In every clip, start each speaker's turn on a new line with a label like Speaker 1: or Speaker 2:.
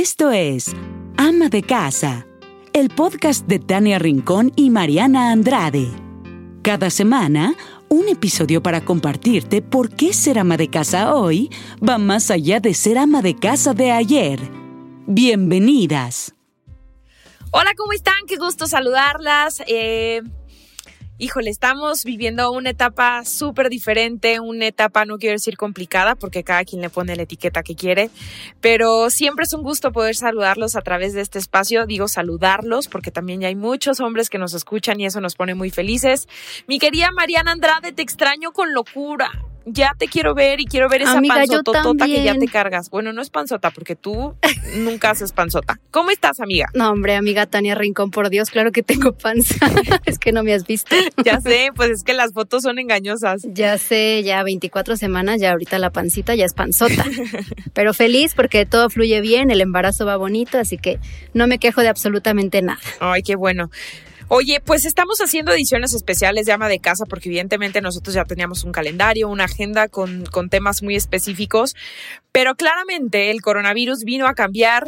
Speaker 1: Esto es Ama de Casa, el podcast de Tania Rincón y Mariana Andrade. Cada semana, un episodio para compartirte por qué ser ama de casa hoy va más allá de ser ama de casa de ayer. Bienvenidas.
Speaker 2: Hola, ¿cómo están? Qué gusto saludarlas. Eh, híjole, estamos viviendo una etapa súper diferente, una etapa, no quiero decir complicada, porque cada quien le pone la etiqueta que quiere, pero siempre es un gusto poder saludarlos a través de este espacio. Digo saludarlos, porque también ya hay muchos hombres que nos escuchan y eso nos pone muy felices. Mi querida Mariana Andrade, te extraño con locura ya te quiero ver y quiero ver esa
Speaker 3: Amiga,
Speaker 2: panzototota que ya te cargas. Bueno, no es panzota porque tú nunca haces panzota. ¿Cómo estás, amiga?
Speaker 3: No, hombre, amiga Tania Rincón, por Dios, claro que tengo panza. es que no me has visto.
Speaker 2: ya sé, pues es que las fotos son engañosas.
Speaker 3: Ya sé, ya 24 semanas, ya ahorita la pancita ya es panzota. Pero feliz porque todo fluye bien, el embarazo va bonito, así que no me quejo de absolutamente nada.
Speaker 2: Ay, qué bueno. Oye, pues estamos haciendo ediciones especiales de ama de casa porque evidentemente nosotros ya teníamos un calendario, una agenda con, con temas muy específicos, pero claramente el coronavirus vino a cambiar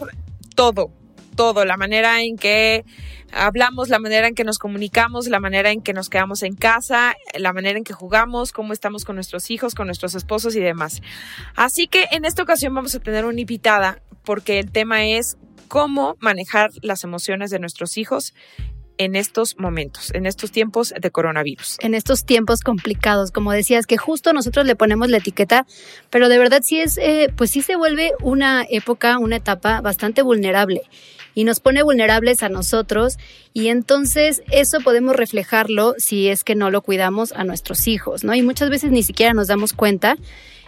Speaker 2: todo, todo, la manera en que hablamos, la manera en que nos comunicamos, la manera en que nos quedamos en casa, la manera en que jugamos, cómo estamos con nuestros hijos, con nuestros esposos y demás. Así que en esta ocasión vamos a tener una invitada porque el tema es cómo manejar las emociones de nuestros hijos en estos momentos, en estos tiempos de coronavirus.
Speaker 3: En estos tiempos complicados, como decías, que justo nosotros le ponemos la etiqueta, pero de verdad sí es, eh, pues sí se vuelve una época, una etapa bastante vulnerable y nos pone vulnerables a nosotros y entonces eso podemos reflejarlo si es que no lo cuidamos a nuestros hijos, ¿no? Y muchas veces ni siquiera nos damos cuenta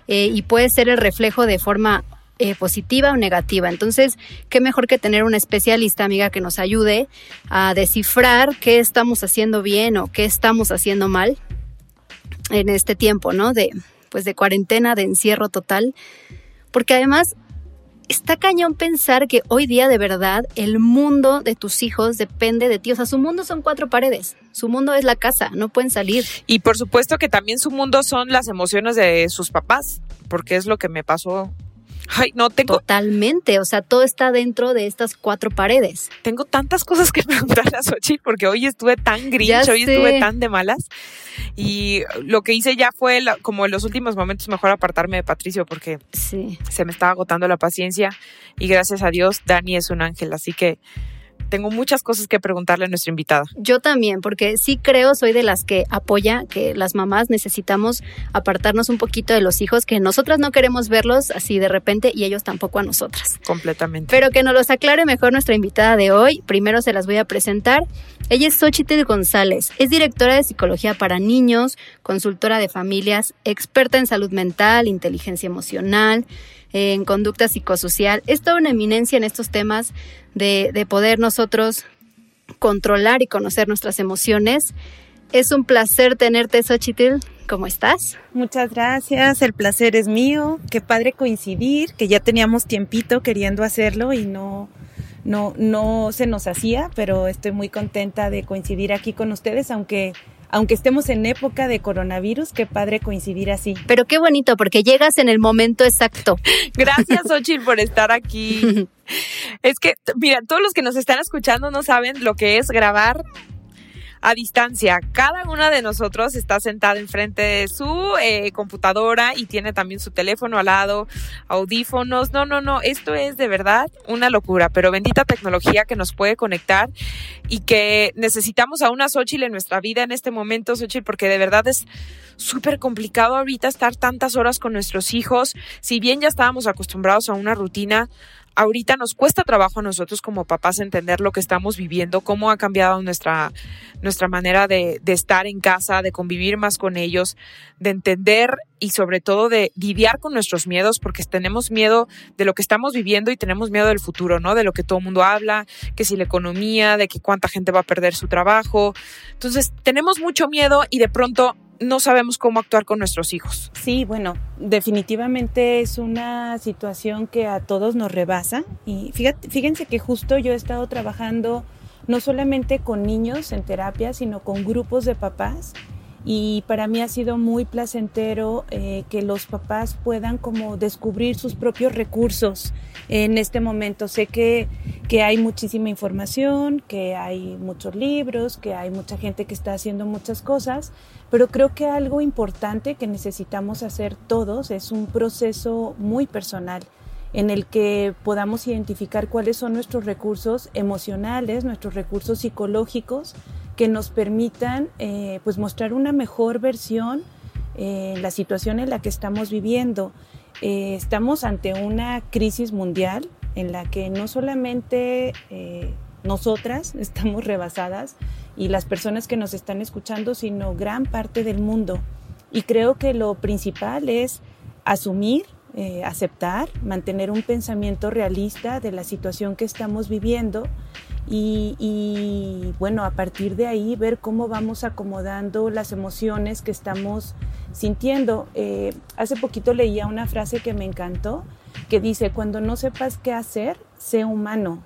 Speaker 3: eh, y puede ser el reflejo de forma eh, positiva o negativa. Entonces, qué mejor que tener una especialista, amiga, que nos ayude a descifrar qué estamos haciendo bien o qué estamos haciendo mal en este tiempo, ¿no? De, pues de cuarentena, de encierro total. Porque además está cañón pensar que hoy día de verdad el mundo de tus hijos depende de ti. O sea, su mundo son cuatro paredes. Su mundo es la casa, no pueden salir.
Speaker 2: Y por supuesto que también su mundo son las emociones de sus papás, porque es lo que me pasó Ay, no tengo.
Speaker 3: Totalmente. O sea, todo está dentro de estas cuatro paredes.
Speaker 2: Tengo tantas cosas que preguntarle a Sochi porque hoy estuve tan grinch, hoy estuve tan de malas. Y lo que hice ya fue, como en los últimos momentos, mejor apartarme de Patricio porque
Speaker 3: sí.
Speaker 2: se me estaba agotando la paciencia. Y gracias a Dios, Dani es un ángel. Así que tengo muchas cosas que preguntarle a nuestra invitada.
Speaker 3: Yo también, porque sí creo, soy de las que apoya que las mamás necesitamos apartarnos un poquito de los hijos, que nosotras no queremos verlos así de repente y ellos tampoco a nosotras.
Speaker 2: Completamente.
Speaker 3: Pero que nos los aclare mejor nuestra invitada de hoy. Primero se las voy a presentar. Ella es Xochitl González, es directora de psicología para niños, consultora de familias, experta en salud mental, inteligencia emocional, en conducta psicosocial. Es toda una eminencia en estos temas de, de poder nosotros controlar y conocer nuestras emociones. Es un placer tenerte, Xochitl. ¿Cómo estás?
Speaker 4: Muchas gracias, el placer es mío. Qué padre coincidir, que ya teníamos tiempito queriendo hacerlo y no, no, no se nos hacía, pero estoy muy contenta de coincidir aquí con ustedes, aunque aunque estemos en época de coronavirus, qué padre coincidir así.
Speaker 3: Pero qué bonito, porque llegas en el momento exacto.
Speaker 2: Gracias, Ochil, por estar aquí. es que, mira, todos los que nos están escuchando no saben lo que es grabar a distancia. Cada una de nosotros está sentada enfrente de su eh, computadora y tiene también su teléfono al lado, audífonos. No, no, no, esto es de verdad una locura, pero bendita tecnología que nos puede conectar y que necesitamos a una Xochitl en nuestra vida en este momento, Xochitl, porque de verdad es súper complicado ahorita estar tantas horas con nuestros hijos. Si bien ya estábamos acostumbrados a una rutina, ahorita nos cuesta trabajo a nosotros como papás entender lo que estamos viviendo, cómo ha cambiado nuestra, nuestra manera de, de, estar en casa, de convivir más con ellos, de entender y sobre todo de lidiar con nuestros miedos, porque tenemos miedo de lo que estamos viviendo y tenemos miedo del futuro, ¿no? De lo que todo el mundo habla, que si la economía, de que cuánta gente va a perder su trabajo. Entonces, tenemos mucho miedo y de pronto no sabemos cómo actuar con nuestros hijos.
Speaker 4: Sí, bueno, definitivamente es una situación que a todos nos rebasa y fíjate, fíjense que justo yo he estado trabajando no solamente con niños en terapia, sino con grupos de papás y para mí ha sido muy placentero eh, que los papás puedan como descubrir sus propios recursos en este momento. Sé que, que hay muchísima información, que hay muchos libros, que hay mucha gente que está haciendo muchas cosas, pero creo que algo importante que necesitamos hacer todos es un proceso muy personal en el que podamos identificar cuáles son nuestros recursos emocionales, nuestros recursos psicológicos, que nos permitan eh, pues mostrar una mejor versión en la situación en la que estamos viviendo. Eh, estamos ante una crisis mundial en la que no solamente eh, nosotras estamos rebasadas y las personas que nos están escuchando, sino gran parte del mundo. Y creo que lo principal es asumir, aceptar, mantener un pensamiento realista de la situación que estamos viviendo y, bueno, a partir de ahí ver cómo vamos acomodando las emociones que estamos sintiendo. Eh, hace poquito leía una frase que me encantó, que dice, cuando no sepas qué hacer, sé humano.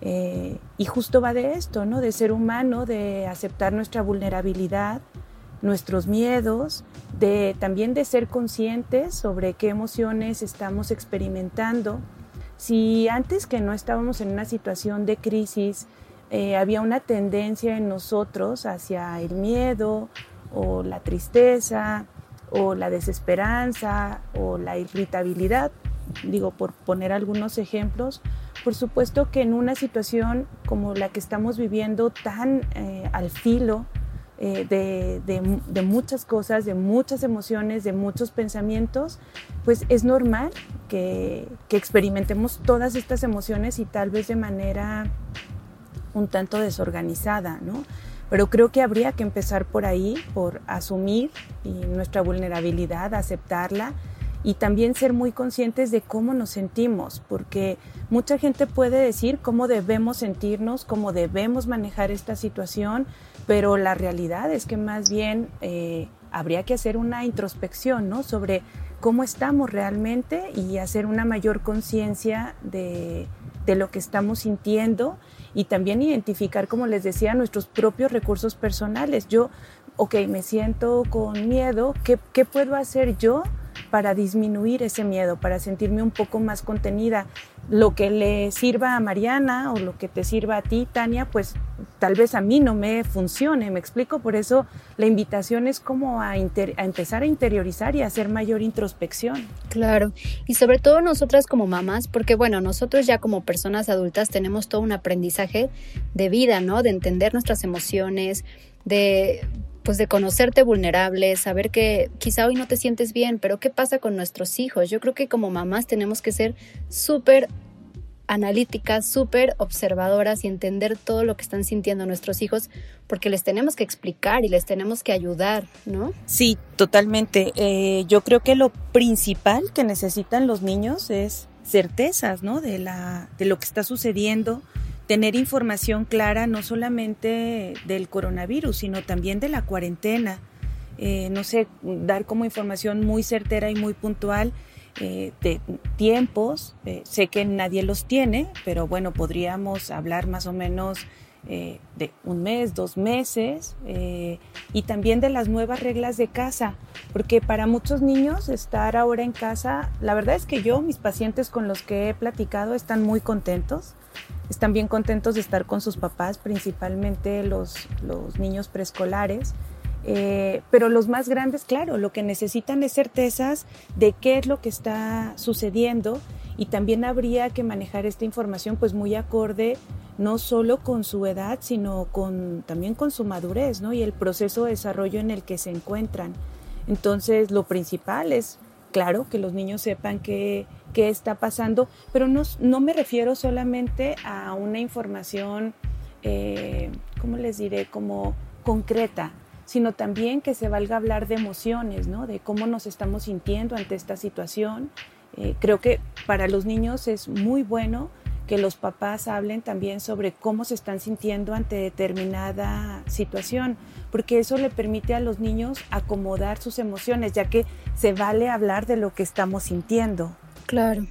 Speaker 4: Eh, y justo va de esto, ¿no? De ser humano, de aceptar nuestra vulnerabilidad, nuestros miedos, de también de ser conscientes sobre qué emociones estamos experimentando si antes que no estábamos en una situación de crisis, eh, había una tendencia en nosotros hacia el miedo o la tristeza o la desesperanza o la irritabilidad, digo por poner algunos ejemplos, por supuesto que en una situación como la que estamos viviendo tan eh, al filo eh, de, muchas cosas, de muchas emociones, de muchos pensamientos, pues es normal que, experimentemos todas estas emociones y tal vez de manera un tanto desorganizada, ¿no? Pero creo que habría que empezar por ahí, por asumir nuestra vulnerabilidad, aceptarla y también ser muy conscientes de cómo nos sentimos, porque mucha gente puede decir cómo debemos sentirnos, cómo debemos manejar esta situación, pero la realidad es que más bien eh, habría que hacer una introspección ¿no? sobre cómo estamos realmente y hacer una mayor conciencia de, de lo que estamos sintiendo y también identificar, como les decía, nuestros propios recursos personales. Yo, ok, me siento con miedo, ¿qué, qué puedo hacer yo? para disminuir ese miedo, para sentirme un poco más contenida. Lo que le sirva a Mariana o lo que te sirva a ti, Tania, pues tal vez a mí no me funcione, me explico. Por eso la invitación es como a, a empezar a interiorizar y a hacer mayor introspección.
Speaker 3: Claro, y sobre todo nosotras como mamás, porque bueno, nosotros ya como personas adultas tenemos todo un aprendizaje de vida, ¿no? De entender nuestras emociones, de pues de conocerte vulnerable, saber que quizá hoy no te sientes bien, pero ¿qué pasa con nuestros hijos? Yo creo que como mamás tenemos que ser súper analíticas, súper observadoras y entender todo lo que están sintiendo nuestros hijos, porque les tenemos que explicar y les tenemos que ayudar, ¿no?
Speaker 4: Sí, totalmente. Eh, yo creo que lo principal que necesitan los niños es certezas, ¿no? De, la, de lo que está sucediendo, tener información clara no solamente del coronavirus, sino también de la cuarentena. Eh, no sé, dar como información muy certera y muy puntual eh, de tiempos. Eh, sé que nadie los tiene, pero bueno, podríamos hablar más o menos de un mes, dos meses, y también de las nuevas reglas de casa, porque para muchos niños estar ahora en casa, la verdad es que yo, mis pacientes con los que he platicado, están muy contentos están bien contentos de estar con sus papás, principalmente los, los niños preescolares. Eh, pero los más grandes, claro, lo que necesitan es certezas de qué es lo que está sucediendo y también habría que manejar esta información pues muy acorde no solo con su edad, sino con, también con su madurez ¿no? y el proceso de desarrollo en el que se encuentran. Entonces, lo principal es claro, que los niños sepan qué, qué está pasando, pero no, no, me refiero solamente a una información, eh, ¿cómo les diré?, como concreta, sino también que se valga hablar de emociones, ¿no? De cómo nos estamos sintiendo ante esta situación. Eh, creo que para los niños es muy bueno que los papás hablen también sobre cómo se están sintiendo ante determinada situación, porque eso le permite a los niños acomodar sus emociones, ya que se vale hablar de lo que estamos sintiendo.
Speaker 3: Claro.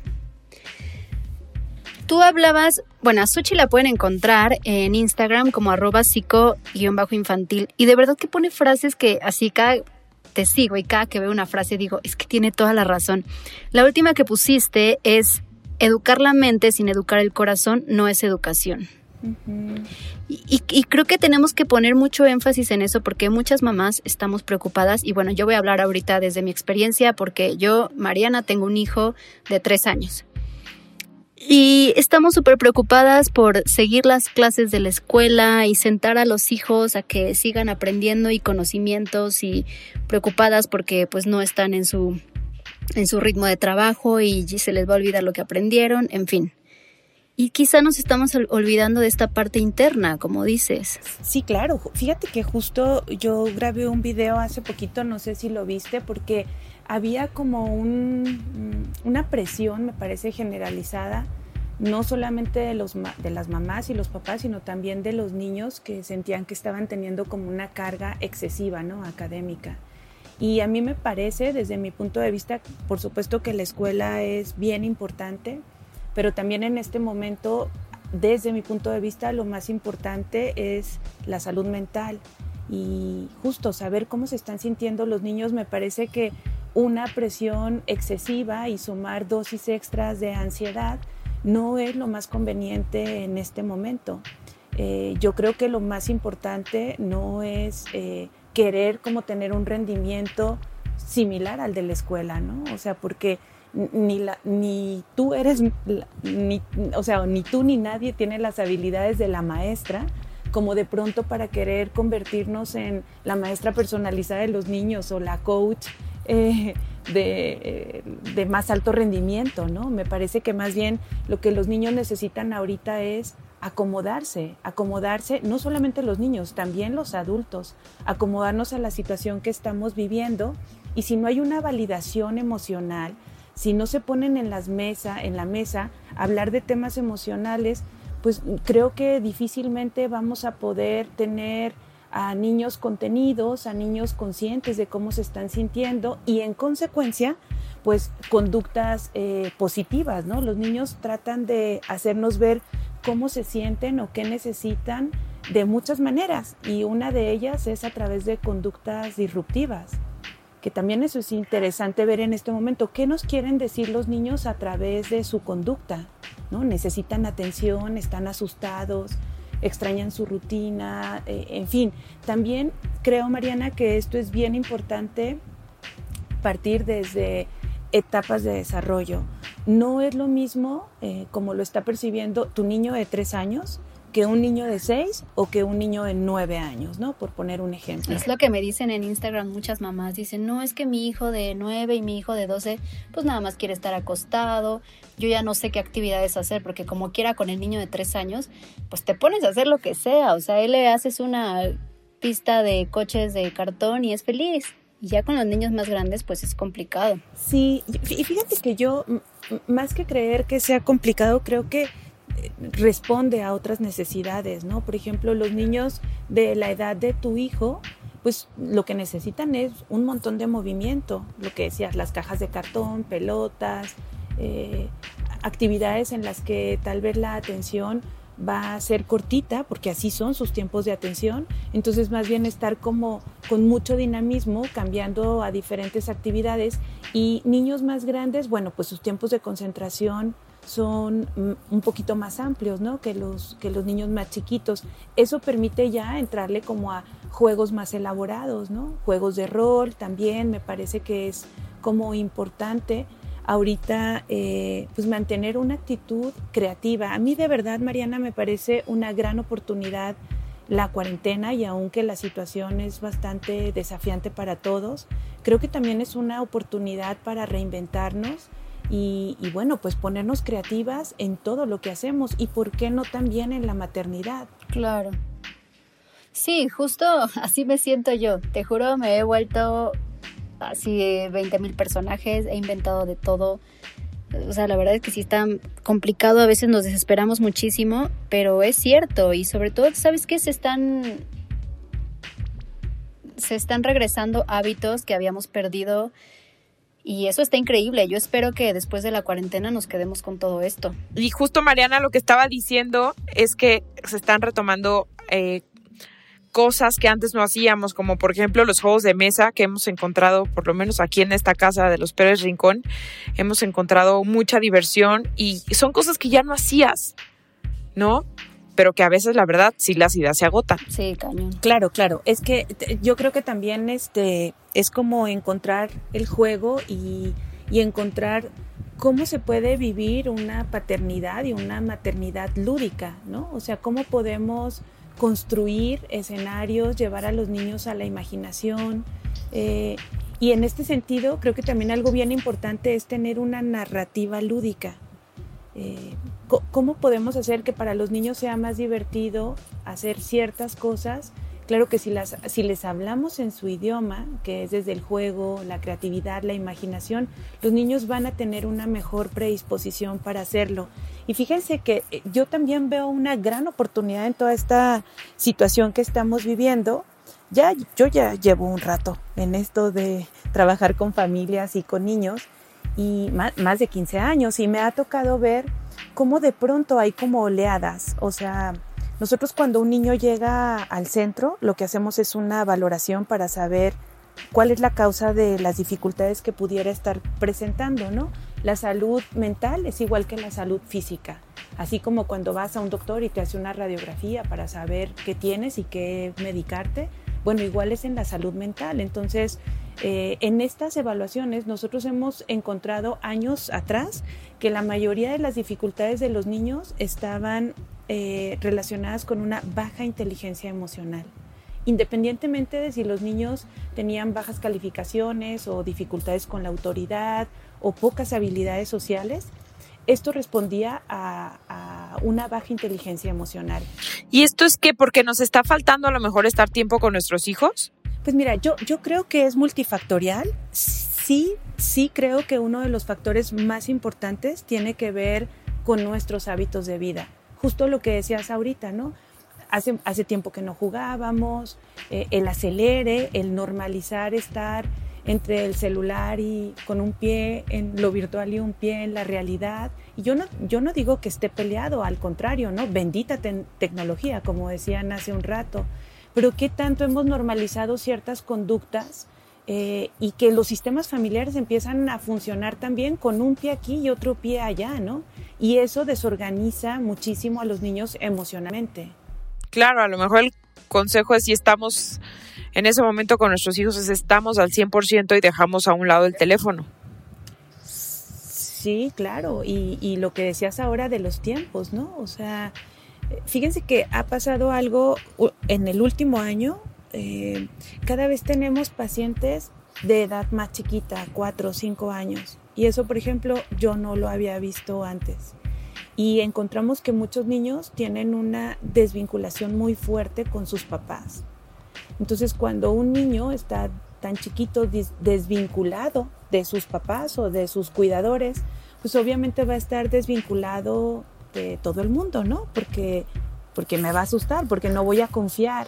Speaker 3: Tú hablabas, bueno, a Suchi la pueden encontrar en Instagram como arroba psico-infantil y de verdad que pone frases que así cada te sigo y cada que veo una frase digo, es que tiene toda la razón. La última que pusiste es, educar la mente sin educar el corazón no es educación. Y, creo que tenemos que poner mucho énfasis en eso porque muchas mamás estamos preocupadas y bueno, yo voy a hablar ahorita desde mi experiencia porque yo, Mariana, tengo un hijo de tres años. Y estamos súper preocupadas por seguir las clases de la escuela y sentar a los hijos a que sigan aprendiendo y conocimientos y preocupadas porque pues no están en su, en su ritmo de trabajo y se les va a olvidar lo que aprendieron, en fin. Y quizá nos estamos olvidando de esta parte interna, como dices.
Speaker 4: Sí, claro. Fíjate que justo yo grabé un video hace poquito, no sé si lo viste, porque había como un, una presión, me parece, generalizada, no solamente de, los, de las mamás y los papás, sino también de los niños que sentían que estaban teniendo como una carga excesiva, ¿no? Académica. Y a mí me parece, desde mi punto de vista, por supuesto que la escuela es bien importante, pero también en este momento, desde mi punto de vista, lo más importante es la salud mental y justo saber cómo se están sintiendo los niños me parece que una presión excesiva y sumar dosis extras de ansiedad no es lo más conveniente en este momento. Eh, yo creo que lo más importante no es eh, querer como tener un rendimiento similar al de la escuela, ¿no? O sea, porque ni, la, ni tú eres, ni, o sea, ni tú ni nadie tiene las habilidades de la maestra como de pronto para querer convertirnos en la maestra personalizada de los niños o la coach eh, de, de, más alto rendimiento, ¿no? Me parece que más bien lo que los niños necesitan ahorita es acomodarse, acomodarse, no solamente los niños, también los adultos, acomodarnos a la situación que estamos viviendo y si no hay una validación emocional, si no se ponen en las mesa, en la mesa hablar de temas emocionales, pues creo que difícilmente vamos a poder tener a niños contenidos, a niños conscientes de cómo se están sintiendo y en consecuencia, pues conductas eh, positivas, ¿no? Los niños tratan de hacernos ver cómo se sienten o qué necesitan de muchas maneras y una de ellas es a través de conductas disruptivas que también eso es interesante ver en este momento. ¿Qué nos quieren decir los niños a través de su conducta? ¿No? Necesitan atención, están asustados, extrañan su rutina, eh, en fin. También creo, Mariana, que esto es bien importante partir desde etapas de desarrollo. No es lo mismo eh, como lo está percibiendo tu niño de tres años que un niño de 6 o que un niño de 9 años, ¿no? Por poner un ejemplo.
Speaker 3: Es lo que me dicen en Instagram muchas mamás. Dicen, no, es que mi hijo de 9 y mi hijo de 12, pues nada más quiere estar acostado. Yo ya no sé qué actividades hacer, porque como quiera con el niño de 3 años, pues te pones a hacer lo que sea. O sea, él le haces una pista de coches de cartón y es feliz. Y ya con los niños más grandes, pues es complicado.
Speaker 4: Sí, y fíjate que yo, más que creer que sea complicado, creo que responde a otras necesidades, ¿no? Por ejemplo, los niños de la edad de tu hijo, pues lo que necesitan es un montón de movimiento, lo que decías, las cajas de cartón, pelotas, eh, actividades en las que tal vez la atención va a ser cortita, porque así son sus tiempos de atención, entonces más bien estar como con mucho dinamismo, cambiando a diferentes actividades y niños más grandes, bueno, pues sus tiempos de concentración son un poquito más amplios, ¿no? Que los, que los niños más chiquitos. Eso permite ya entrarle como a juegos más elaborados, ¿no? Juegos de rol también me parece que es como importante ahorita eh, pues mantener una actitud creativa. A mí de verdad, Mariana, me parece una gran oportunidad la cuarentena y aunque la situación es bastante desafiante para todos, creo que también es una oportunidad para reinventarnos y, bueno, pues ponernos creativas en todo lo que hacemos y por qué no también en la maternidad.
Speaker 3: Claro. Sí, justo así me siento yo. Te juro, me he vuelto así 20 mil personajes, he inventado de todo. O sea, la verdad es que sí está complicado, a veces nos desesperamos muchísimo, pero es cierto y sobre todo, ¿sabes qué? Se están se están regresando hábitos que habíamos perdido Y eso está increíble. Yo espero que después de la cuarentena nos quedemos con todo esto.
Speaker 2: Y justo Mariana lo que estaba diciendo es que se están retomando eh, cosas que antes no hacíamos, como por ejemplo los juegos de mesa que hemos encontrado, por lo menos aquí en esta casa de los Pérez Rincón, hemos encontrado mucha diversión y son cosas que ya no hacías, ¿no? Pero que a veces la verdad sí las ideas se agotan.
Speaker 3: Sí, cañón.
Speaker 4: Claro, claro. Es que yo creo que también este es como encontrar el juego y, y encontrar cómo se puede vivir una paternidad y una maternidad lúdica, ¿no? O sea, cómo podemos construir escenarios, llevar a los niños a la imaginación. Eh, y en este sentido, creo que también algo bien importante es tener una narrativa lúdica. Eh, ¿Cómo podemos hacer que para los niños sea más divertido hacer ciertas cosas Claro que si, las, si les hablamos en su idioma, que es desde el juego, la creatividad, la imaginación, los niños van a tener una mejor predisposición para hacerlo. Y fíjense que eh, yo también veo una gran oportunidad en toda esta situación que estamos viviendo. Ya, yo ya llevo un rato en esto de trabajar con familias y con niños y más, de 15 años y me ha tocado ver cómo de pronto hay como oleadas, o sea, nosotros cuando un niño llega al centro, lo que hacemos es una valoración para saber cuál es la causa de las dificultades que pudiera estar presentando, ¿no? La salud mental es igual que la salud física, así como cuando vas a un doctor y te hace una radiografía para saber qué tienes y qué medicarte, bueno, igual es en la salud mental. Entonces, eh, en estas evaluaciones nosotros hemos encontrado años atrás que la mayoría de las dificultades de los niños estaban eh, relacionadas con una baja inteligencia emocional. Independientemente de si los niños tenían bajas calificaciones o dificultades con la autoridad o pocas habilidades sociales, esto respondía a, a, una baja inteligencia emocional.
Speaker 2: ¿Y esto es que porque nos está faltando a lo mejor estar tiempo con nuestros hijos?
Speaker 4: Pues mira, yo, yo creo que es multifactorial. Sí, sí creo que uno de los factores más importantes tiene que ver con nuestros hábitos de vida justo lo que decías ahorita, ¿no? Hace, hace tiempo que no jugábamos, eh, el acelere, el normalizar estar entre el celular y con un pie en lo virtual y un pie en la realidad. Y yo no, yo no digo que esté peleado, al contrario, ¿no? Bendita tecnología, como decían hace un rato. Pero qué tanto hemos normalizado ciertas conductas eh, y que los sistemas familiares empiezan a funcionar también con un pie aquí y otro pie allá, ¿no? Y eso desorganiza muchísimo a los niños emocionalmente.
Speaker 2: Claro, a lo mejor el consejo es si estamos en ese momento con nuestros hijos, es estamos al 100% y dejamos a un lado el teléfono.
Speaker 4: Sí, claro, y, y lo que decías ahora de los tiempos, ¿no? O sea, fíjense que ha pasado algo en el último año eh, cada vez tenemos pacientes de edad más chiquita, 4 o 5 años. Y eso, por ejemplo, yo no lo había visto antes. Y encontramos que muchos niños tienen una desvinculación muy fuerte con sus papás. Entonces, cuando un niño está tan chiquito desvinculado de sus papás o de sus cuidadores, pues obviamente va a estar desvinculado de todo el mundo, ¿no? Porque, porque me va a asustar, porque no voy a confiar.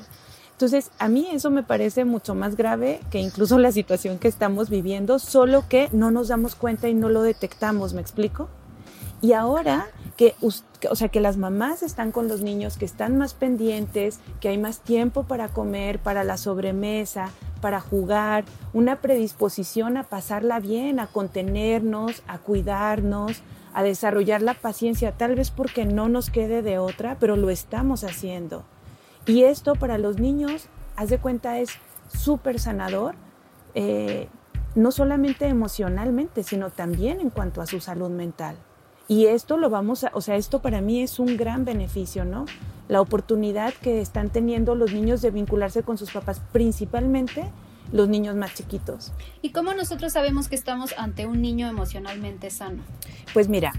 Speaker 4: Entonces, a mí eso me parece mucho más grave que incluso la situación que estamos viviendo, solo que no nos damos cuenta y no lo detectamos, ¿me explico? Y ahora que, o sea, que las mamás están con los niños, que están más pendientes, que hay más tiempo para comer, para la sobremesa, para jugar, una predisposición a pasarla bien, a contenernos, a cuidarnos, a desarrollar la paciencia, tal vez porque no nos quede de otra, pero lo estamos haciendo. Y esto para los niños, haz de cuenta, es súper sanador, eh, no solamente emocionalmente, sino también en cuanto a su salud mental. Y esto lo vamos a, o sea, esto para mí es un gran beneficio, ¿no? La oportunidad que están teniendo los niños de vincularse con sus papás, principalmente los niños más chiquitos.
Speaker 3: ¿Y cómo nosotros sabemos que estamos ante un niño emocionalmente sano?
Speaker 4: Pues mira,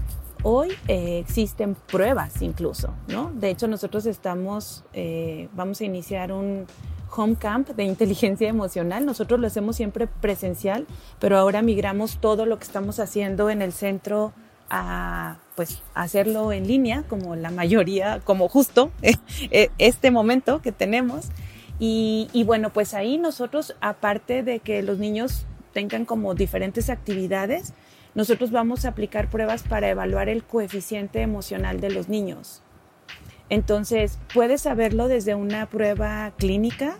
Speaker 4: Hoy eh, existen pruebas incluso, ¿no? De hecho, nosotros estamos, eh, vamos a iniciar un home camp de inteligencia emocional. Nosotros lo hacemos siempre presencial, pero ahora migramos todo lo que estamos haciendo en el centro a pues hacerlo en línea, como la mayoría, como justo eh, este momento que tenemos. Y, bueno, pues ahí nosotros, aparte de que los niños tengan como diferentes actividades, nosotros vamos a aplicar pruebas para evaluar el coeficiente emocional de los niños. Entonces, puedes saberlo desde una prueba clínica,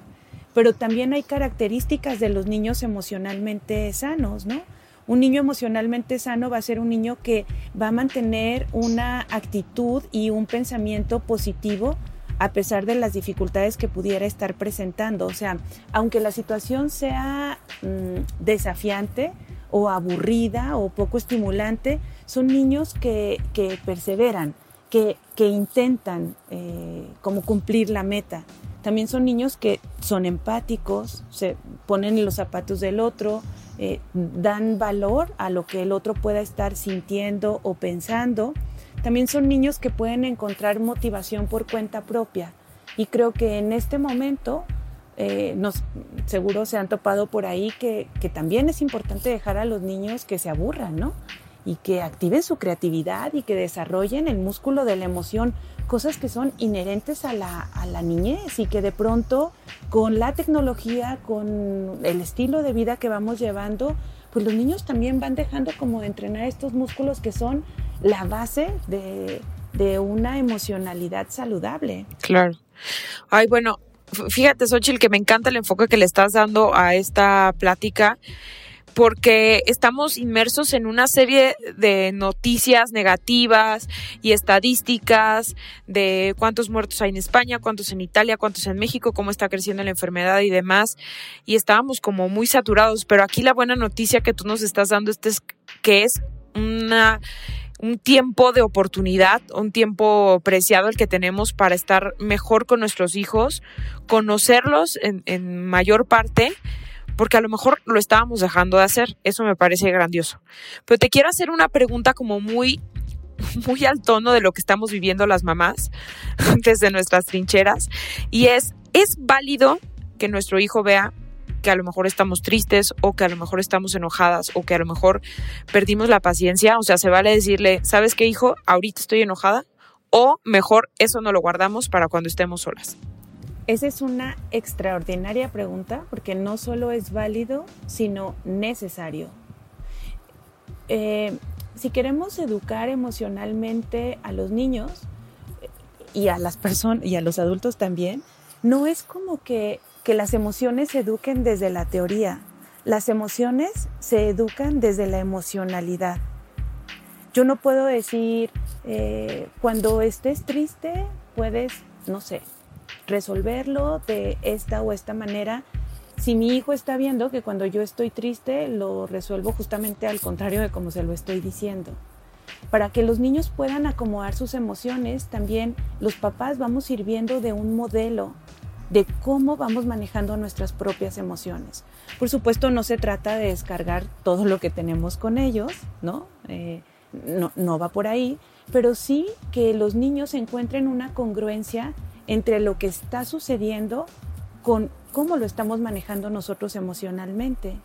Speaker 4: pero también hay características de los niños emocionalmente sanos, ¿no? Un niño emocionalmente sano va a ser un niño que va a mantener una actitud y un pensamiento positivo a pesar de las dificultades que pudiera estar presentando. O sea, aunque la situación sea mm, desafiante o aburrida o poco estimulante, son niños que, perseveran, que, intentan eh, como cumplir la meta. También son niños que son empáticos, se ponen en los zapatos del otro, eh, dan valor a lo que el otro pueda estar sintiendo o pensando. También son niños que pueden encontrar motivación por cuenta propia. Y creo que en este momento, eh, nos, seguro se han topado por ahí que, también es importante dejar a los niños que se aburran, ¿no? Y que activen su creatividad y que desarrollen el músculo de la emoción cosas que son inherentes a la, a la niñez y que de pronto con la tecnología, con el estilo de vida que vamos llevando, pues los niños también van dejando como de entrenar estos músculos que son la base de, de una emocionalidad saludable.
Speaker 2: Claro. Ay, bueno, fíjate, Xochitl, que me encanta el enfoque que le estás dando a esta plática porque estamos inmersos en una serie de noticias negativas y estadísticas de cuántos muertos hay en España, cuántos en Italia, cuántos en México, cómo está creciendo la enfermedad y demás. Y estábamos como muy saturados, pero aquí la buena noticia que tú nos estás dando este es que es una un tiempo de oportunidad, un tiempo preciado el que tenemos para estar mejor con nuestros hijos, conocerlos en, mayor parte porque a lo mejor lo estábamos dejando de hacer. Eso me parece grandioso. Pero te quiero hacer una pregunta como muy muy al tono de lo que estamos viviendo las mamás desde nuestras trincheras y es ¿es válido que nuestro hijo vea que a lo mejor estamos tristes o que a lo mejor estamos enojadas o que a lo mejor perdimos la paciencia? O sea, se vale decirle, ¿sabes qué, hijo? Ahorita estoy enojada o mejor eso no lo guardamos para cuando estemos solas.
Speaker 4: Esa es una extraordinaria pregunta porque no solo es válido, sino necesario. Eh, si queremos educar emocionalmente a los niños eh, y a las personas y a los adultos también, no es como que, las emociones se eduquen desde la teoría. Las emociones se educan desde la emocionalidad. Yo no puedo decir, eh, cuando estés triste, puedes, no sé, resolverlo de esta o esta manera. Si mi hijo está viendo que cuando yo estoy triste lo resuelvo justamente al contrario de como se lo estoy diciendo. Para que los niños puedan acomodar sus emociones, también los papás vamos sirviendo de un modelo de cómo vamos manejando nuestras propias emociones. Por supuesto, no se trata de descargar todo lo que tenemos con ellos, ¿no? Eh, no, no va por ahí, pero sí que los niños encuentren una congruencia entre lo que está sucediendo con cómo lo estamos manejando nosotros emocionalmente.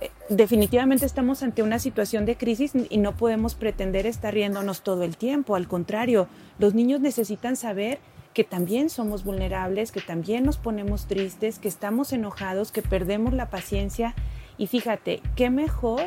Speaker 4: Eh, definitivamente estamos ante una situación de crisis y no podemos pretender estar riéndonos todo el tiempo. Al contrario, los niños necesitan saber que también somos vulnerables, que también nos ponemos tristes, que estamos enojados, que perdemos la paciencia. Y fíjate, qué mejor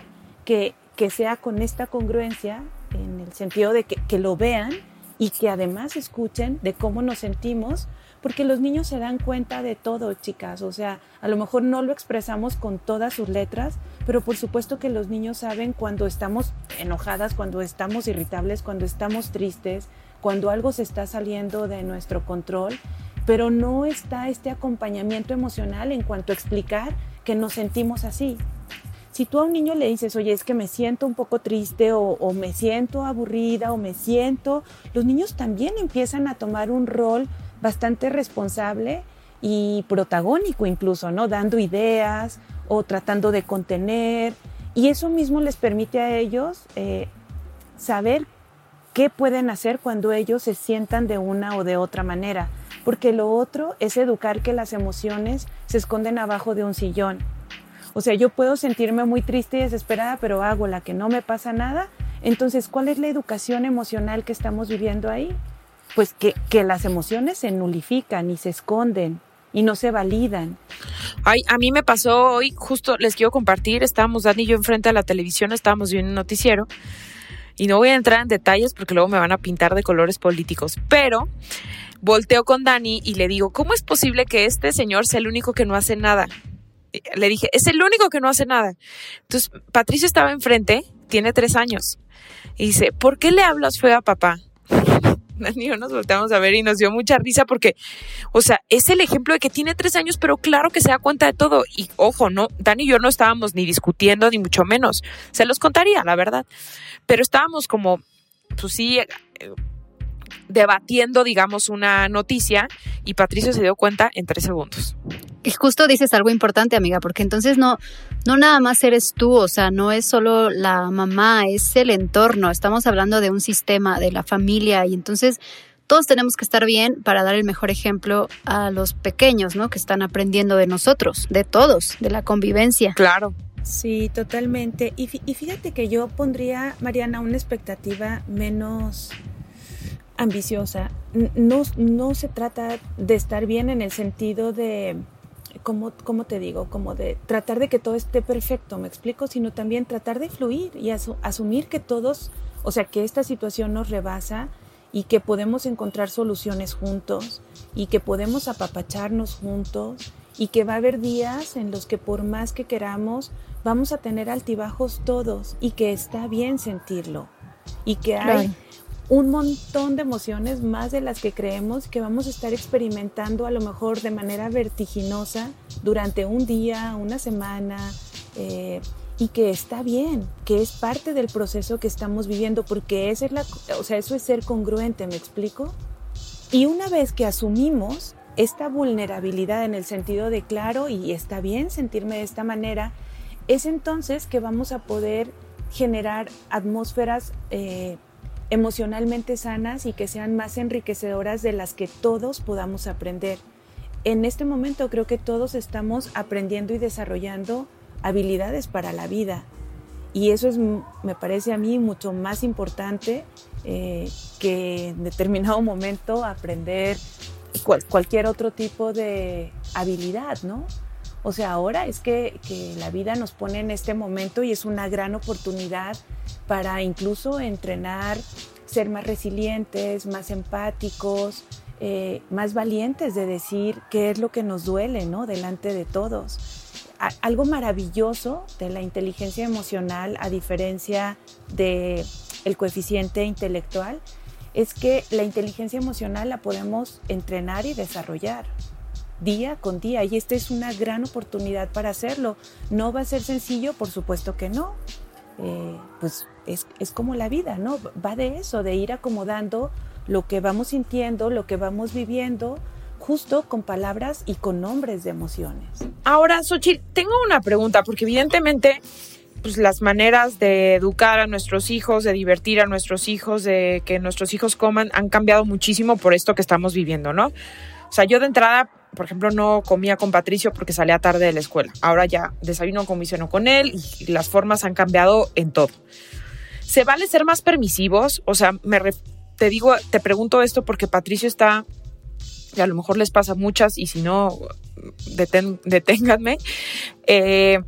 Speaker 4: que, que sea con esta congruencia, en el sentido de que, que lo vean y que además escuchen de cómo nos sentimos, porque los niños se dan cuenta de todo, chicas. O sea, a lo mejor no lo expresamos con todas sus letras, pero por supuesto que los niños saben cuando estamos enojadas, cuando estamos irritables, cuando estamos tristes, cuando algo se está saliendo de nuestro control, pero no está este acompañamiento emocional en cuanto a explicar que nos sentimos así. Si tú a un niño le dices, oye, es que me siento un poco triste o, me siento aburrida o me siento, los niños también empiezan a tomar un rol bastante responsable y protagónico incluso, ¿no? Dando ideas o tratando de contener. Y eso mismo les permite a ellos eh, saber qué pueden hacer cuando ellos se sientan de una o de otra manera. Porque lo otro es educar que las emociones se esconden abajo de un sillón o sea, yo puedo sentirme muy triste y desesperada, pero hago la que no me pasa nada. Entonces, ¿cuál es la educación emocional que estamos viviendo ahí? Pues que, las emociones se nulifican y se esconden y no se validan.
Speaker 2: Ay, a mí me pasó hoy, justo les quiero compartir, estábamos Dani y yo enfrente a la televisión, estábamos viendo un noticiero y no voy a entrar en detalles porque luego me van a pintar de colores políticos, pero volteo con Dani y le digo, ¿cómo es posible que este señor sea el único que no hace nada? Le dije, es el único que no hace nada. Entonces, Patricio estaba enfrente, tiene tres años, y dice, ¿por qué le hablas feo a papá? Dani y yo nos volteamos a ver y nos dio mucha risa porque, o sea, es el ejemplo de que tiene tres años, pero claro que se da cuenta de todo. Y ojo, no, Dani y yo no estábamos ni discutiendo, ni mucho menos. Se los contaría, la verdad. Pero estábamos como, pues sí, eh, debatiendo, digamos, una noticia y Patricio se dio cuenta en tres segundos.
Speaker 3: Y justo dices algo importante, amiga, porque entonces no, no nada más eres tú, o sea, no es solo la mamá, es el entorno. Estamos hablando de un sistema, de la familia, y entonces todos tenemos que estar bien para dar el mejor ejemplo a los pequeños, ¿no? Que están aprendiendo de nosotros, de todos, de la convivencia.
Speaker 2: Claro.
Speaker 4: Sí, totalmente. Y, y fíjate que yo pondría, Mariana, una expectativa menos ambiciosa. No, no se trata de estar bien en el sentido de, como, como te digo, como de tratar de que todo esté perfecto, me explico, sino también tratar de fluir y asumir que todos, o sea, que esta situación nos rebasa y que podemos encontrar soluciones juntos y que podemos apapacharnos juntos y que va a haber días en los que por más que queramos vamos a tener altibajos todos y que está bien sentirlo y que hay un montón de emociones más de las que creemos que vamos a estar experimentando a lo mejor de manera vertiginosa durante un día, una semana, eh, y que está bien, que es parte del proceso que estamos viviendo, porque es la, o sea, eso es ser congruente, ¿me explico? Y una vez que asumimos esta vulnerabilidad en el sentido de claro y está bien sentirme de esta manera, es entonces que vamos a poder generar atmósferas eh, emocionalmente sanas y que sean más enriquecedoras de las que todos podamos aprender. En este momento creo que todos estamos aprendiendo y desarrollando habilidades para la vida y eso es, me parece a mí mucho más importante eh, que en determinado momento aprender cualquier otro tipo de habilidad, ¿no? O sea, ahora es que, que, la vida nos pone en este momento y es una gran oportunidad para incluso entrenar, ser más resilientes, más empáticos, eh, más valientes de decir qué es lo que nos duele, ¿no? Delante de todos. algo maravilloso de la inteligencia emocional, a diferencia de el coeficiente intelectual, es que la inteligencia emocional la podemos entrenar y desarrollar día con día y esta es una gran oportunidad para hacerlo. No va a ser sencillo, por supuesto que no. Eh, pues es, es, como la vida, ¿no? Va de eso, de ir acomodando lo que vamos sintiendo, lo que vamos viviendo, justo con palabras y con nombres de emociones.
Speaker 2: Ahora, Xochitl, tengo una pregunta, porque evidentemente pues, las maneras de educar a nuestros hijos, de divertir a nuestros hijos, de que nuestros hijos coman, han cambiado muchísimo por esto que estamos viviendo, ¿no? O sea, yo de entrada por ejemplo, no comía con Patricio porque salía tarde de la escuela. Ahora ya desayuno con con él y las formas han cambiado en todo. ¿Se vale ser más permisivos? O sea, me te digo, te pregunto esto porque Patricio está, y a lo mejor les pasa muchas y si no, deténganme. Eh,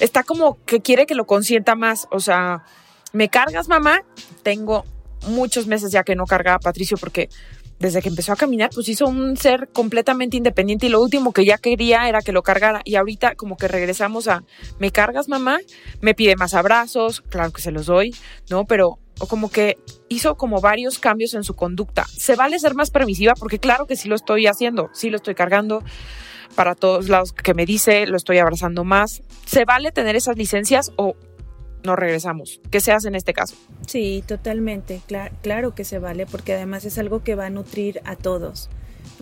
Speaker 2: está como que quiere que lo consienta más. O sea, ¿me cargas, mamá? Tengo muchos meses ya que no cargaba a Patricio porque desde que empezó a caminar, pues hizo un ser completamente independiente y lo último que ya quería era que lo cargara. Y ahorita como que regresamos a, ¿me cargas mamá? Me pide más abrazos, claro que se los doy, ¿no? Pero como que hizo como varios cambios en su conducta. Se vale ser más permisiva porque claro que sí lo estoy haciendo, sí lo estoy cargando para todos lados que me dice, lo estoy abrazando más. ¿Se vale tener esas licencias o no regresamos. ¿Qué se hace en este caso?
Speaker 4: Sí, totalmente. claro que se vale porque además es algo que va a nutrir a todos.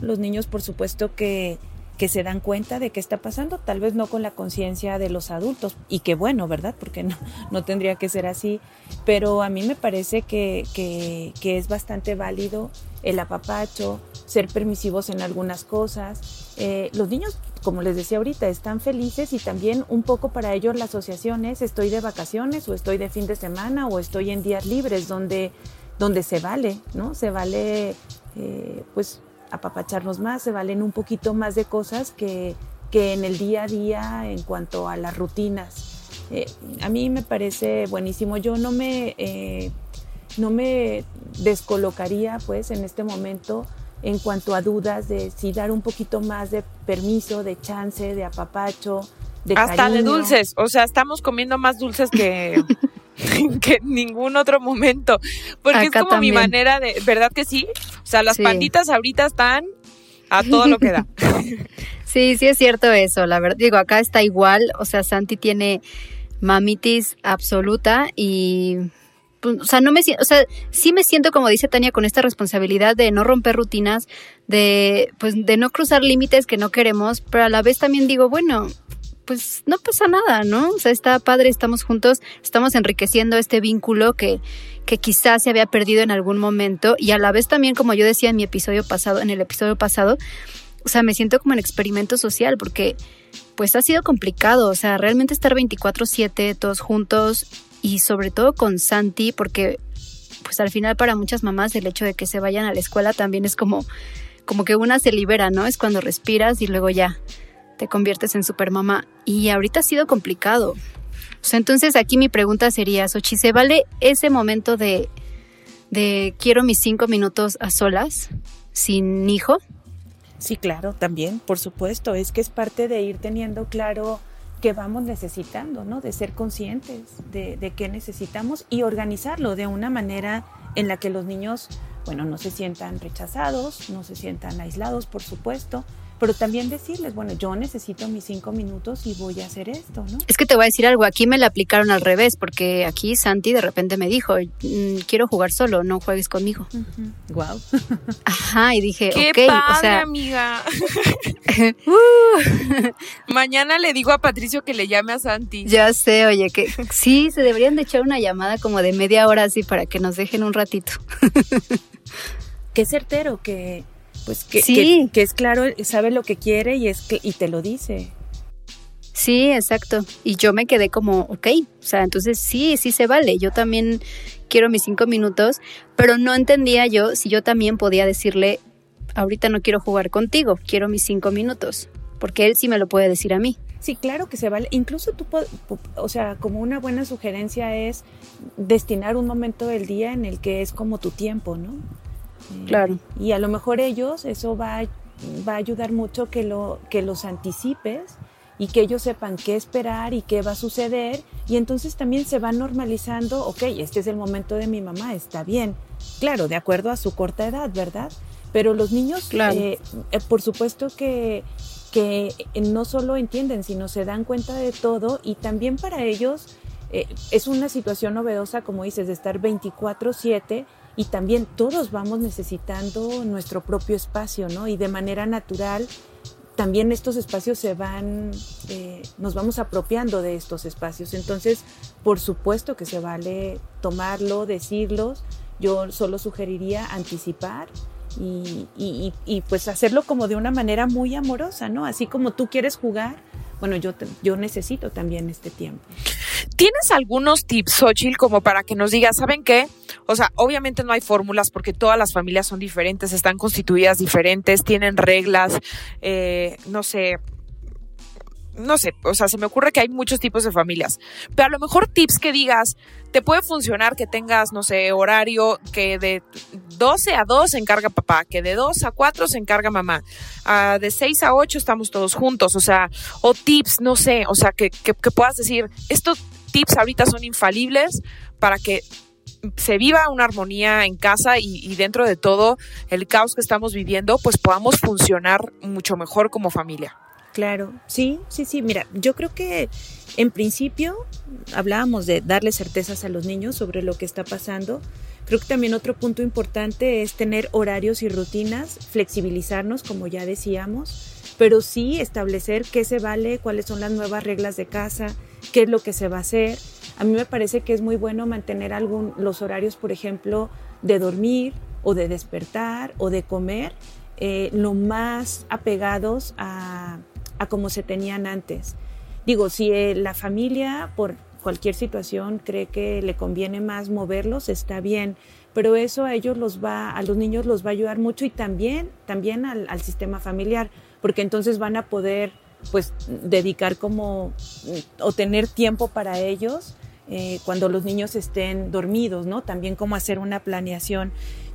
Speaker 4: Los niños, por supuesto, que, que se dan cuenta de qué está pasando, tal vez no con la conciencia de los adultos, y qué bueno, ¿verdad? Porque no, no tendría que ser así, pero a mí me parece que, que, que es bastante válido el apapacho, ser permisivos en algunas cosas. Eh, los niños como les decía ahorita, están felices y también un poco para ellos la asociación es estoy de vacaciones o estoy de fin de semana o estoy en días libres donde, donde se vale, ¿no? Se vale eh, pues apapacharnos más, se valen un poquito más de cosas que, que en el día a día en cuanto a las rutinas. Eh, a mí me parece buenísimo. Yo no me, eh, no me descolocaría pues en este momento en cuanto a dudas de si dar un poquito más de permiso, de chance, de apapacho, de
Speaker 2: Hasta de dulces, o sea, estamos comiendo más dulces que, que en ningún otro momento, porque es como mi manera de, ¿verdad que sí? O sea, las panditas ahorita están a todo lo que da.
Speaker 3: Sí, sí es cierto eso, la verdad, digo, acá está igual, o sea, Santi tiene mamitis absoluta y pues, o sea, no me o sea, sí me siento como dice Tania con esta responsabilidad de no romper rutinas, de pues de no cruzar límites que no queremos, pero a la vez también digo, bueno, pues no pasa nada, ¿no? O sea, está padre, estamos juntos, estamos enriqueciendo este vínculo que, que quizás se había perdido en algún momento y a la vez también, como yo decía en mi episodio pasado, en el episodio pasado, o sea, me siento como en experimento social porque pues ha sido complicado, o sea, realmente estar 24/7 todos juntos y sobre todo con Santi porque pues al final para muchas mamás el hecho de que se vayan a la escuela también es como como que una se libera, ¿no? Es cuando respiras y luego ya te conviertes en supermamá y ahorita ha sido complicado. Entonces aquí mi pregunta sería, Sochi, ¿se vale ese momento de de quiero mis cinco minutos a solas sin hijo?
Speaker 4: Sí, claro, también, por supuesto. Es que es parte de ir teniendo claro qué vamos necesitando, ¿no? De ser conscientes de, de qué necesitamos y organizarlo de una manera en la que los niños, bueno, no se sientan rechazados, no se sientan aislados, por supuesto, pero también decirles, bueno, yo necesito mis cinco minutos y voy a hacer esto, ¿no?
Speaker 3: Es que te voy a decir algo, aquí me la aplicaron al revés, porque aquí Santi de repente me dijo, mm, quiero jugar solo, no juegues conmigo.
Speaker 4: Wow.
Speaker 3: Ajá, y dije,
Speaker 2: Qué
Speaker 3: ok,
Speaker 2: padre,
Speaker 3: o sea,
Speaker 2: amiga. Uh. Mañana le digo a Patricio que le llame a Santi.
Speaker 3: ya sé, oye, que sí, se deberían de echar una llamada como de media hora así para que nos dejen un ratito.
Speaker 4: Qué certero que pues que,
Speaker 3: Sí.
Speaker 4: que, que es claro, sabe lo que quiere y es que y te lo dice.
Speaker 3: Sí, exacto. Y yo me quedé como, ok, o sea, entonces sí, sí se vale. Yo también quiero mis cinco minutos, pero no entendía yo si yo también podía decirle, ahorita no quiero jugar contigo, quiero mis cinco minutos, porque él sí me lo puede decir a mí.
Speaker 4: Sí, claro que se vale. Incluso tú, o sea, como una buena sugerencia es destinar un momento del día en el que es como tu tiempo, ¿no? Eh,
Speaker 3: Claro.
Speaker 4: Y a lo mejor ellos, eso va, a- va a ayudar mucho que, lo, que los anticipes y que ellos sepan qué esperar y qué va a suceder. Y entonces también se va normalizando, ok, este es el momento de mi mamá, está bien. Claro, de acuerdo a su corta edad, ¿verdad? Pero los niños,
Speaker 3: Claro.
Speaker 4: eh, eh, por supuesto que, que no solo entienden, sino se dan cuenta de todo y también para ellos eh, es una situación novedosa, como dices, de estar 24/7 y también todos vamos necesitando nuestro propio espacio, ¿no? Y de manera natural también estos espacios se van, eh, nos vamos apropiando de estos espacios. Entonces, por supuesto que se vale tomarlo, decirlos. Yo solo sugeriría anticipar y, y- y- pues hacerlo como de una manera muy amorosa, ¿no? Así como tú quieres jugar, bueno, yo, yo necesito también este tiempo.
Speaker 2: ¿Tienes algunos tips, Xochitl, como para que nos digas, ¿saben qué? O sea, obviamente no hay fórmulas porque todas las familias son diferentes, están constituidas diferentes, tienen reglas, eh, no sé, no sé, o sea, se me ocurre que hay muchos tipos de familias, pero a lo mejor tips que digas, te puede funcionar que tengas, no sé, horario que de 12 a 2 se encarga papá, que de 2 a 4 se encarga mamá, de 6 a 8 estamos todos juntos, o sea, o tips, no sé, o sea, que, que, puedas decir, estos tips ahorita son infalibles para que se viva una armonía en casa y dentro de todo el caos que estamos viviendo, pues podamos funcionar mucho mejor como familia.
Speaker 4: Claro, sí, sí, sí. Mira, yo creo que en principio hablábamos de darle certezas a los niños sobre lo que está pasando. Creo que también otro punto importante es tener horarios y rutinas, flexibilizarnos, como ya decíamos, pero sí establecer qué se vale, cuáles son las nuevas reglas de casa, qué es lo que se va a hacer. A mí me parece que es muy bueno mantener algún, los horarios, por ejemplo, de dormir o de despertar o de comer, eh, lo más apegados a, como se tenían antes. Digo, si eh, la familia por cualquier situación cree que le conviene más moverlos, está bien, pero eso a ellos los va, a los niños los va a ayudar mucho y también, también al, sistema familiar, porque entonces van a poder pues dedicar como o tener tiempo para ellos eh, cuando los niños estén dormidos, ¿no? También como hacer una planeación.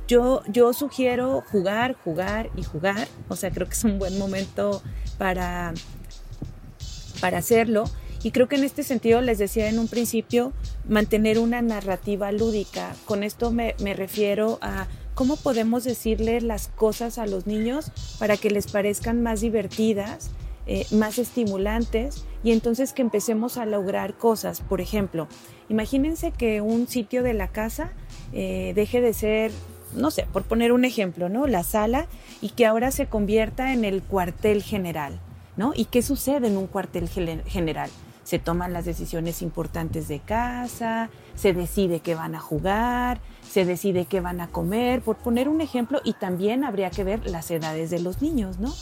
Speaker 4: Yo, yo sugiero jugar, jugar y jugar, o sea, creo que es un buen momento para, para hacerlo. Y creo que en este sentido, les decía en un principio, mantener una narrativa lúdica. Con esto me, me refiero a cómo podemos decirle las cosas a los niños para que les parezcan más divertidas eh, más estimulantes y entonces que empecemos a lograr cosas. Por ejemplo, imagínense que un sitio de la casa eh, deje de ser, no sé, por poner un ejemplo, ¿no? La sala y que ahora se convierta en el cuartel general, ¿no? ¿Y qué sucede en un cuartel general? se toman las decisiones importantes de casa, se decide qué van a jugar, se decide qué van a comer, por poner un ejemplo, y también habría que ver las edades de los niños, ¿no?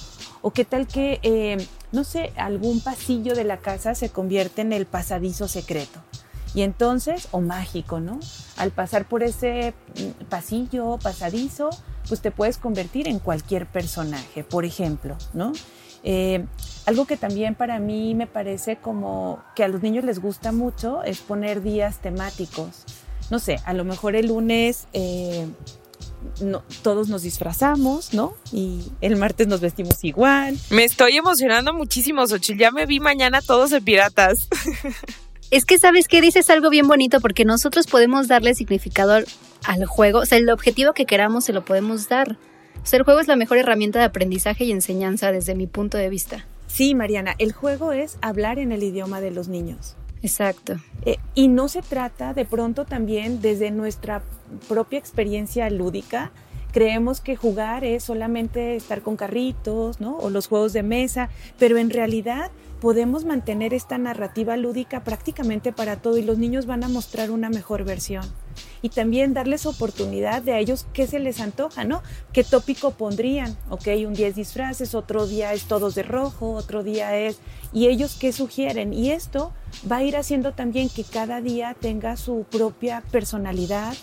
Speaker 4: O qué tal que, eh, no sé, algún pasillo de la casa se convierte en el pasadizo secreto. Y entonces, o mágico, ¿no? Al pasar por ese mm, pasillo, pasadizo, pues te puedes convertir en cualquier personaje, por ejemplo, ¿no? Eh, algo que también para mí me parece como que a los niños les gusta mucho es poner días temáticos. No sé, a lo mejor el lunes eh, todos nos disfrazamos, ¿no? Y el martes nos vestimos igual.
Speaker 2: Me estoy emocionando muchísimo, Xochitl. Ya me vi mañana todos en piratas.
Speaker 3: Es que sabes que dices algo bien bonito porque nosotros podemos darle significado al, al juego, o sea, el objetivo que queramos se lo podemos dar. O sea, el juego es la mejor herramienta de aprendizaje y enseñanza desde mi punto de vista.
Speaker 4: Sí, Mariana, el juego es hablar en el idioma de los niños.
Speaker 3: Exacto.
Speaker 4: Eh, y no se trata de pronto también desde nuestra propia experiencia lúdica. Creemos que jugar es solamente estar con carritos, ¿no? O los juegos de mesa, pero en realidad podemos mantener esta narrativa lúdica prácticamente para todo y los niños van a mostrar una mejor versión. Y también darles oportunidad de a ellos qué se les antoja, ¿no? ¿Qué tópico pondrían? Ok, un día es disfraces, otro día es todos de rojo, otro día es... ¿Y ellos qué sugieren? Y esto va a ir haciendo también que cada día tenga su propia personalidad,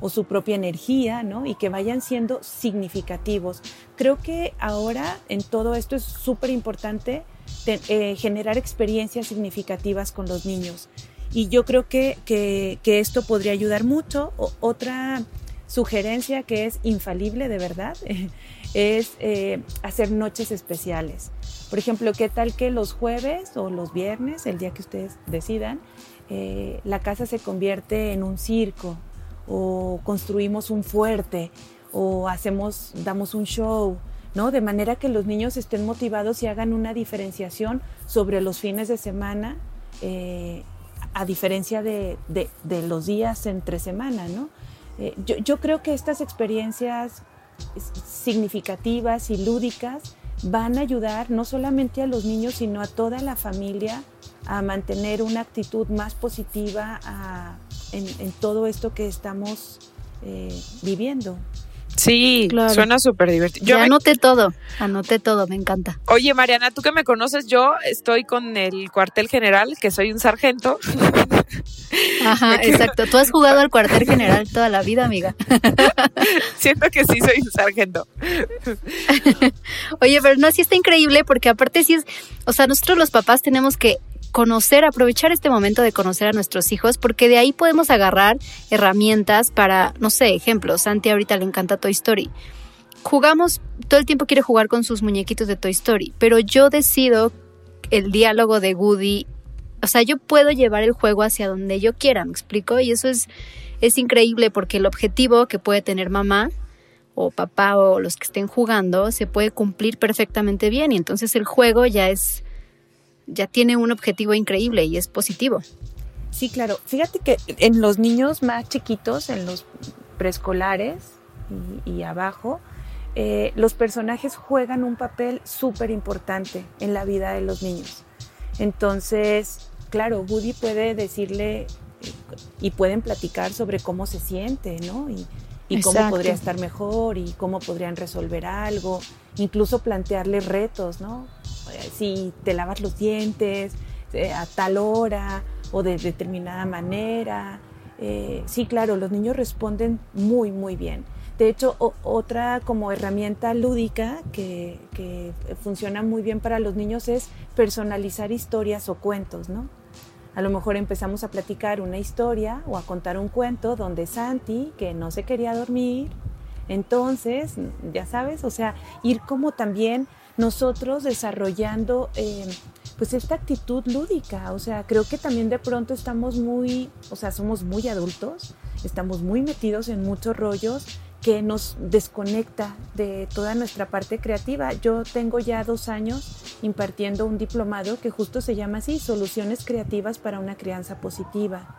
Speaker 4: o su propia energía, ¿no? Y que vayan siendo significativos. Creo que ahora en todo esto es súper importante eh, generar experiencias significativas con los niños. Y yo creo que, que, esto podría ayudar mucho. otra sugerencia que es infalible de verdad es eh, hacer noches especiales. Por ejemplo, ¿qué tal que los jueves o los viernes, el día que ustedes decidan, eh, la casa se convierte en un circo o construimos un fuerte o hacemos, damos un show ¿no? De manera que los niños estén motivados y hagan una diferenciación sobre los fines de semana, eh, a diferencia de, los días entre semana, ¿no? Eh, yo, creo que estas experiencias significativas y lúdicas van a ayudar no solamente a los niños, sino a toda la familia a mantener una actitud más positiva en, todo esto que estamos eh, viviendo.
Speaker 2: Sí, suena súper divertido.
Speaker 3: Yo anoté todo, anoté todo, me encanta.
Speaker 2: Oye, Mariana, tú que me conoces, yo estoy con el cuartel general, que soy un sargento.
Speaker 3: Ajá, exacto. Tú has jugado al cuartel general toda la vida, amiga.
Speaker 2: Siento que sí soy un sargento.
Speaker 3: Oye, pero no, sí está increíble porque aparte sí es, o sea, nosotros los papás tenemos que conocer, aprovechar este momento de conocer a nuestros hijos, porque de ahí podemos agarrar herramientas para, no sé, ejemplos. Santi ahorita le encanta Toy Story. Jugamos, todo el tiempo quiere jugar con sus muñequitos de Toy Story, pero yo decido el diálogo de Woody, o sea, yo puedo llevar el juego hacia donde yo quiera, ¿me explico? Y eso es, es increíble porque el objetivo que puede tener mamá o papá o los que estén jugando se puede cumplir perfectamente bien y entonces el juego ya es ya tiene un objetivo increíble y es positivo.
Speaker 4: Sí, claro. Fíjate que en los niños más chiquitos, en los preescolares y, abajo, eh, los personajes juegan un papel súper importante en la vida de los niños. Entonces, claro, Woody puede decirle eh, y pueden platicar sobre cómo se siente, ¿no? Y, y cómo podría estar mejor y cómo podrían resolver algo, incluso plantearle retos, ¿no? si te lavas los dientes eh, a tal hora o de determinada manera. Eh, sí, claro, los niños responden muy, muy bien. De hecho, otra como herramienta lúdica que, funciona muy bien para los niños es personalizar historias o cuentos, ¿no? A lo mejor empezamos a platicar una historia o a contar un cuento donde Santi, que no se quería dormir, entonces, ya sabes, o sea, ir como también nosotros desarrollando eh, pues esta actitud lúdica, o sea, creo que también de pronto estamos muy, o sea, somos muy adultos, estamos muy metidos en muchos rollos que nos desconecta de toda nuestra parte creativa. Yo tengo ya dos años impartiendo un diplomado que justo se llama así, Soluciones Creativas para una Crianza Positiva.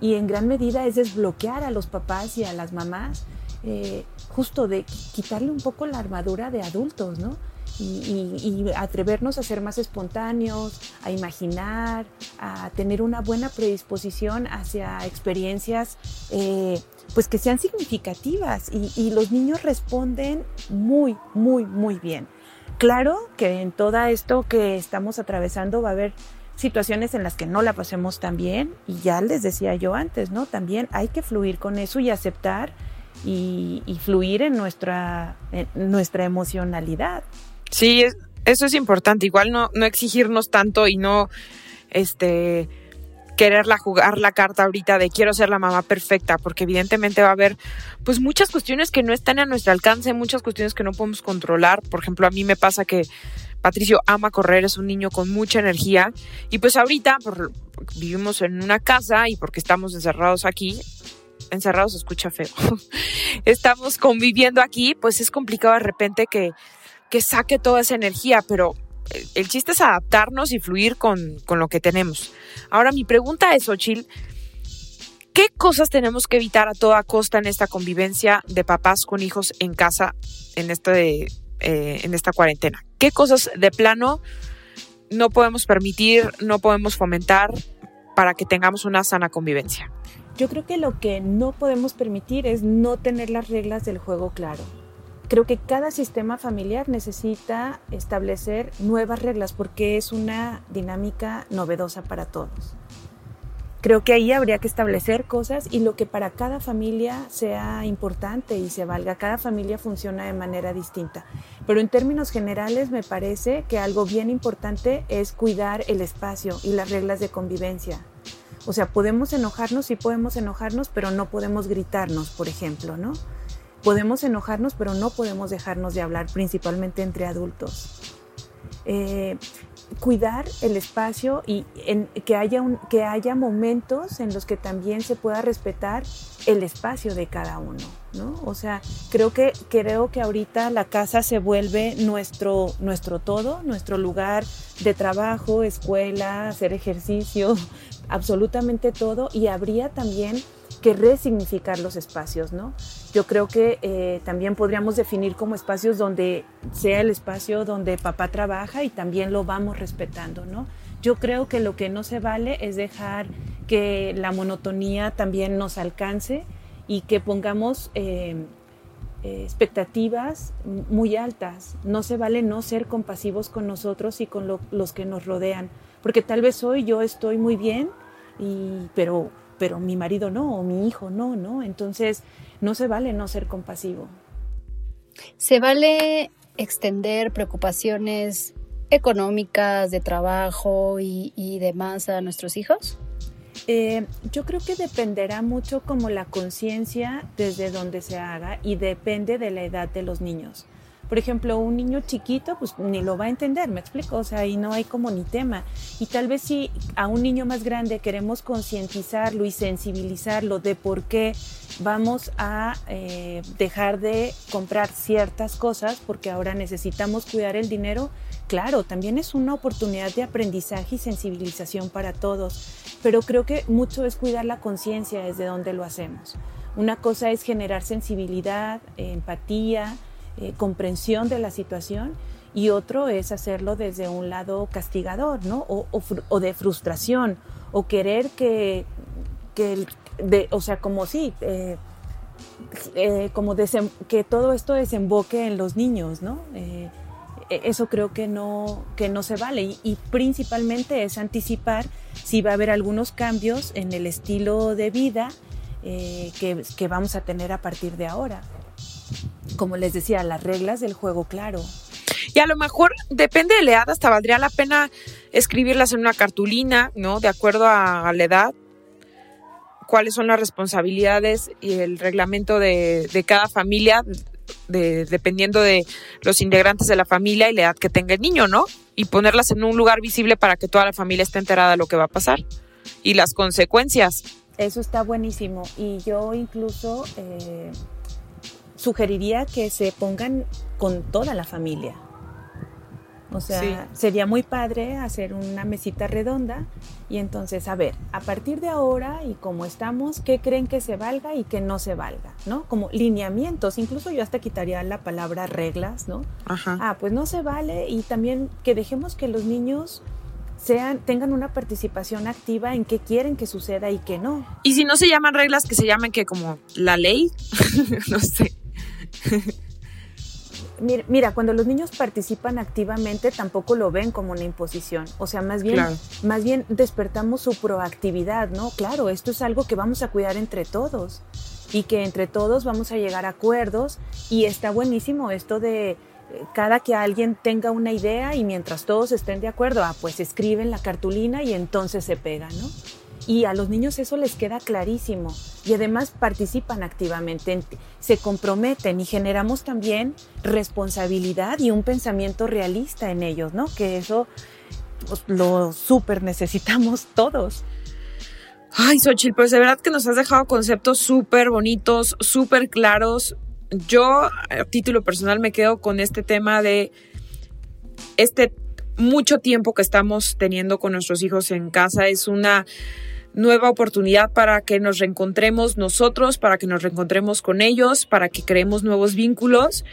Speaker 4: Y en gran medida es desbloquear a los papás y a las mamás, eh, justo de quitarle un poco la armadura de adultos, ¿no? y, atrevernos a ser más espontáneos, a imaginar, a tener una buena predisposición hacia experiencias eh, pues que sean significativas y, los niños responden muy, muy, muy bien. Claro que en todo esto que estamos atravesando va a haber situaciones en las que no la pasemos tan bien y ya les decía yo antes, ¿no? También hay que fluir con eso y aceptar y, fluir en nuestra, nuestra emocionalidad.
Speaker 2: Sí, eso es importante. Igual no, no exigirnos tanto y no este quererla jugar la carta ahorita de quiero ser la mamá perfecta, porque evidentemente va a haber pues muchas cuestiones que no están a nuestro alcance, muchas cuestiones que no podemos controlar. Por ejemplo, a mí me pasa que Patricio ama correr, es un niño con mucha energía y pues ahorita vivimos en una casa y porque estamos encerrados aquí, encerrados escucha feo, estamos conviviendo aquí, pues es complicado de repente que que saque toda esa energía, pero el chiste es adaptarnos y fluir con, lo que tenemos. Ahora mi pregunta es, Ochil, ¿qué cosas tenemos que evitar a toda costa en esta convivencia de papás con hijos en casa en, este, eh, en esta cuarentena? ¿Qué cosas de plano no podemos permitir, no podemos fomentar para que tengamos una sana convivencia?
Speaker 4: Yo creo que lo que no podemos permitir es no tener las reglas del juego claro creo que cada sistema familiar necesita establecer nuevas reglas porque es una dinámica novedosa para todos. Creo que ahí habría que establecer cosas y lo que para cada familia sea importante y se valga. Cada familia funciona de manera distinta. Pero en términos generales me parece que algo bien importante es cuidar el espacio y las reglas de convivencia. O sea, podemos enojarnos, sí podemos enojarnos, pero no podemos gritarnos, por ejemplo, ¿no? Podemos enojarnos, pero no podemos dejarnos de hablar, principalmente entre adultos. Eh, cuidar el espacio y que, haya que haya momentos en los que también se pueda respetar el espacio de cada uno, ¿no? O sea, creo que, creo que ahorita la casa se vuelve nuestro, nuestro todo, nuestro lugar de trabajo, escuela, hacer ejercicio, absolutamente todo, y habría también que resignificar los espacios, ¿no? Yo creo que eh, también podríamos definir como espacios donde sea el espacio donde papá trabaja y también lo vamos respetando, ¿no? Yo creo que lo que no se vale es dejar que la monotonía también nos alcance y que pongamos eh, expectativas muy altas. No se vale no ser compasivos con nosotros y con los que nos rodean, porque tal vez hoy yo estoy muy bien, y, pero pero mi marido no, o mi hijo no, ¿no? Entonces, no se vale no ser compasivo.
Speaker 3: ¿Se vale extender preocupaciones económicas, de trabajo y, demás a nuestros hijos?
Speaker 4: Eh, yo creo que dependerá mucho como la conciencia desde donde se haga y depende de la edad de los niños. Por ejemplo, un niño chiquito, pues ni lo va a entender, me explico, o sea, ahí no hay como ni tema. Y tal vez si a un niño más grande queremos concientizarlo y sensibilizarlo de por qué vamos a eh, dejar de comprar ciertas cosas porque ahora necesitamos cuidar el dinero, claro, también es una oportunidad de aprendizaje y sensibilización para todos, pero creo que mucho es cuidar la conciencia desde donde lo hacemos. Una cosa es generar sensibilidad, empatía, eh, comprensión de la situación y otro es hacerlo desde un lado castigador, ¿no? O, de frustración, o querer que, que de, o sea, como sí, eh, eh, como que todo esto desemboque en los niños, ¿no? e, eso creo que no, que no se vale y, principalmente es anticipar si va a haber algunos cambios en el estilo de vida eh, que vamos a tener a partir de ahora. Como les decía, las reglas del juego, claro.
Speaker 2: Y a lo mejor, depende de la edad, hasta valdría la pena escribirlas en una cartulina, ¿no? De acuerdo a, a la edad, cuáles son las responsabilidades y el reglamento de, de cada familia, de, dependiendo de los integrantes de la familia y la edad que tenga el niño, ¿no? Y ponerlas en un lugar visible para que toda la familia esté enterada de lo que va a pasar y las consecuencias.
Speaker 4: Eso está buenísimo. Y yo incluso eh, sugeriría que se pongan con toda la familia. O sea, sí. sería muy padre hacer una mesita redonda y entonces, a ver, a partir de ahora y como estamos, ¿qué creen que se valga y que no se valga? ¿No? Como lineamientos, incluso yo hasta quitaría la palabra reglas, ¿no?
Speaker 2: Ajá.
Speaker 4: Ah, pues no se vale y también que dejemos que los niños sean, tengan una participación activa en qué quieren que suceda y qué no.
Speaker 2: Y si no se llaman reglas, que se llamen que como la ley, no sé.
Speaker 4: Mira, mira, cuando los niños participan activamente tampoco lo ven como una imposición. O sea, más bien,
Speaker 2: Claro.
Speaker 4: más bien despertamos su proactividad, ¿no? Claro, esto es algo que vamos a cuidar entre todos y que entre todos vamos a llegar a acuerdos y está buenísimo esto de eh, cada que alguien tenga una idea y mientras todos estén de acuerdo, ah, pues escriben la cartulina y entonces se pega, ¿no? Y a los niños eso les queda clarísimo y además participan activamente, en- se comprometen y generamos también responsabilidad y un pensamiento realista en ellos, ¿no? Que eso pues, lo súper necesitamos todos.
Speaker 2: Ay, Xochitl, pues de verdad que nos has dejado conceptos súper bonitos, súper claros. Yo, a título personal, me quedo con este tema de este mucho tiempo que estamos teniendo con nuestros hijos en casa. Es una nueva oportunidad para que nos reencontremos nosotros, para que nos reencontremos con ellos, para que creemos nuevos vínculos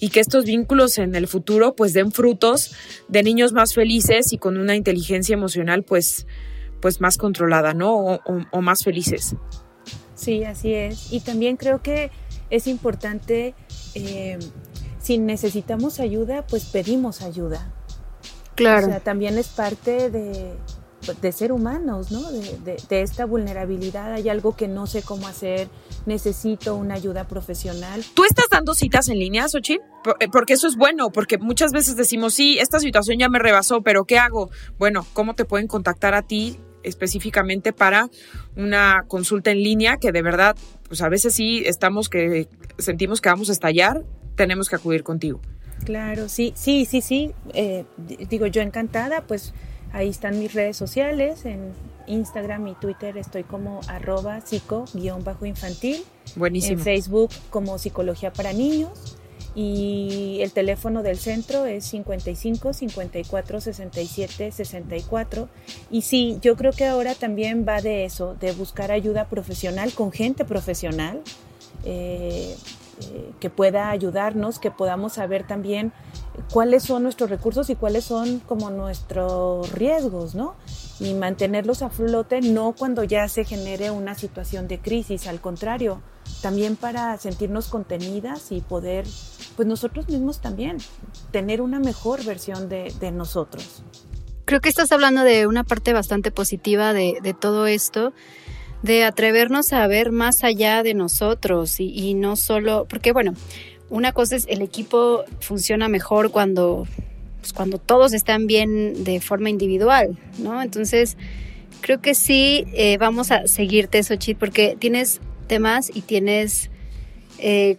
Speaker 2: y que estos vínculos en el futuro pues den frutos de niños más felices y con una inteligencia emocional pues pues más controlada, ¿no? O, o- o más felices.
Speaker 4: Sí, así es. Y también creo que es importante, eh, si necesitamos ayuda, pues pedimos ayuda.
Speaker 3: Claro.
Speaker 4: O sea, también es parte de, de ser humanos, ¿no? De, de- de esta vulnerabilidad. Hay algo que no sé cómo hacer, necesito una ayuda profesional.
Speaker 2: ¿Tú estás dando citas en línea, Xochitl? Por- eh, Porque eso es bueno, porque muchas veces decimos, sí, esta situación ya me rebasó, pero ¿qué hago? Bueno, ¿cómo te pueden contactar a ti específicamente para una consulta en línea que de verdad, pues a veces sí estamos que sentimos que vamos a estallar, tenemos que acudir contigo.
Speaker 4: Claro, sí, sí, sí, sí. Eh, digo, yo encantada, pues ahí están mis redes sociales, en Instagram y Twitter estoy como arroba psico-infantil,
Speaker 2: Buenísimo.
Speaker 4: en Facebook como Psicología para Niños y el teléfono del centro es 55 54 67 64 y sí, yo creo que ahora también va de eso, de buscar ayuda profesional con gente profesional. eh, eh, que pueda ayudarnos, que podamos saber también cuáles son nuestros recursos y cuáles son como nuestros riesgos, ¿no? Y mantenerlos a flote no cuando ya se genere una situación de crisis, al contrario, también para sentirnos contenidas y poder, pues nosotros mismos también, tener una mejor versión de, nosotros.
Speaker 3: Creo que estás hablando de una parte bastante positiva de todo esto, de atrevernos a ver más allá de nosotros y, y no solo, porque bueno, una cosa es el equipo funciona mejor cuando, pues, cuando todos están bien de forma individual, ¿no? Entonces, creo que sí eh, vamos a seguirte, Xochitl, porque tienes temas y tienes eh,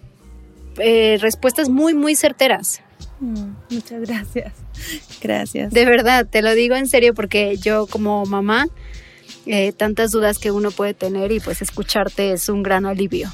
Speaker 3: eh, respuestas muy, muy certeras.
Speaker 4: Mm, muchas gracias. Gracias.
Speaker 3: De verdad, te lo digo en serio porque yo como mamá, eh, tantas dudas que uno puede tener y pues escucharte es un gran alivio.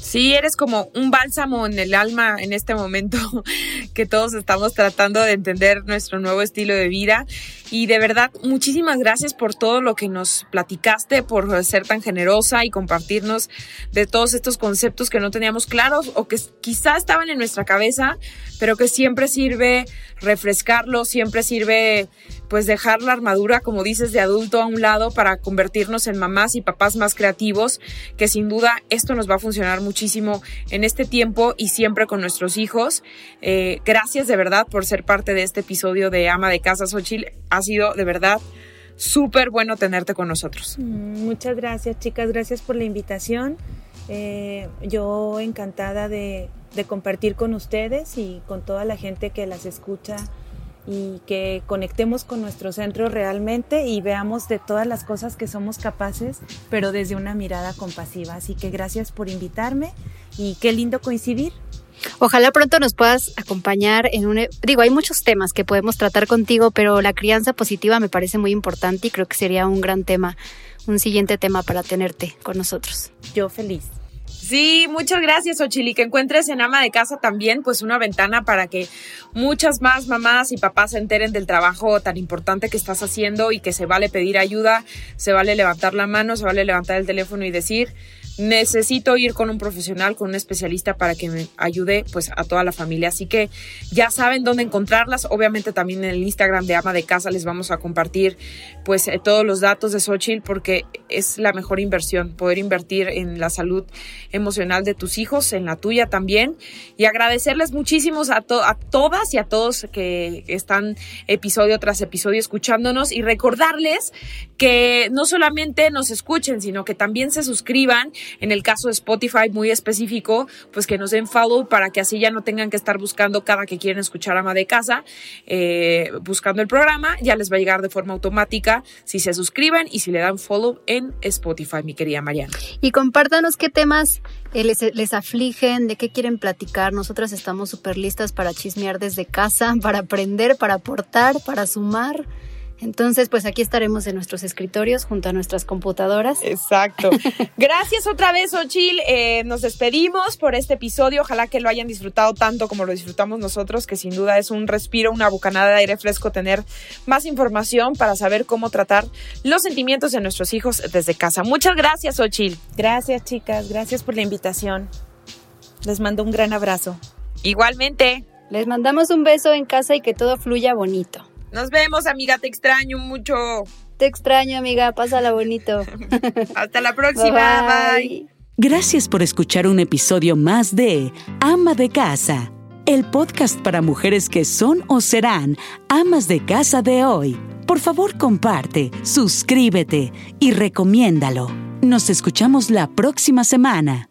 Speaker 2: Sí, eres como un bálsamo en el alma en este momento que todos estamos tratando de entender nuestro nuevo estilo de vida. Y de verdad, muchísimas gracias por todo lo que nos platicaste, por ser tan generosa y compartirnos de todos estos conceptos que no teníamos claros o que quizá estaban en nuestra cabeza, pero que siempre sirve refrescarlos, siempre sirve pues dejar la armadura, como dices, de adulto a un lado para convertirnos en mamás y papás más creativos, que sin duda esto nos va a funcionar muchísimo en este tiempo y siempre con nuestros hijos. Eh, gracias de verdad por ser parte de este episodio de Ama de Casa Xochitl. Ha sido de verdad súper bueno tenerte con nosotros.
Speaker 4: Mm, muchas gracias, chicas. Gracias por la invitación. Eh, yo encantada de, de compartir con ustedes y con toda la gente que las escucha y que conectemos con nuestro centro realmente y veamos de todas las cosas que somos capaces, pero desde una mirada compasiva. Así que gracias por invitarme y qué lindo coincidir.
Speaker 3: Ojalá pronto nos puedas acompañar en un... Digo, hay muchos temas que podemos tratar contigo, pero la crianza positiva me parece muy importante y creo que sería un gran tema, un siguiente tema para tenerte con nosotros.
Speaker 4: Yo feliz.
Speaker 2: Sí, muchas gracias, Ochili. Que encuentres en ama de casa también, pues una ventana para que muchas más mamás y papás se enteren del trabajo tan importante que estás haciendo y que se vale pedir ayuda, se vale levantar la mano, se vale levantar el teléfono y decir, necesito ir con un profesional, con un especialista para que me ayude pues a toda la familia. Así que ya saben dónde encontrarlas. Obviamente también en el Instagram de Ama de Casa les vamos a compartir pues eh, todos los datos de Xochitl porque es la mejor inversión, poder invertir en la salud emocional de tus hijos, en la tuya también. Y agradecerles muchísimos a, a todas y a todos que están episodio tras episodio escuchándonos y recordarles que no solamente nos escuchen, sino que también se suscriban en el caso de Spotify muy específico, pues que nos den follow para que así ya no tengan que estar buscando cada que quieren escuchar ama de casa, eh, buscando el programa, ya les va a llegar de forma automática si se suscriben y si le dan follow en Spotify, mi querida Mariana.
Speaker 3: Y compártanos qué temas eh, les, les, afligen, de qué quieren platicar. Nosotras estamos súper listas para chismear desde casa, para aprender, para aportar, para sumar. Entonces, pues aquí estaremos en nuestros escritorios junto a nuestras computadoras.
Speaker 2: Exacto. Gracias otra vez, Ochil. Eh, nos despedimos por este episodio. Ojalá que lo hayan disfrutado tanto como lo disfrutamos nosotros, que sin duda es un respiro, una bocanada de aire fresco tener más información para saber cómo tratar los sentimientos de nuestros hijos desde casa. Muchas gracias, Ochil.
Speaker 4: Gracias, chicas. Gracias por la invitación. Les mando un gran abrazo.
Speaker 2: Igualmente.
Speaker 3: Les mandamos un beso en casa y que todo fluya bonito.
Speaker 2: Nos vemos, amiga, te extraño mucho.
Speaker 3: Te extraño, amiga, pásala bonito.
Speaker 2: Hasta la próxima, bye.
Speaker 1: bye. Gracias por escuchar un episodio más de Ama de Casa, el podcast para mujeres que son o serán amas de casa de hoy. Por favor, comparte, suscríbete y recomiéndalo. Nos escuchamos la próxima semana.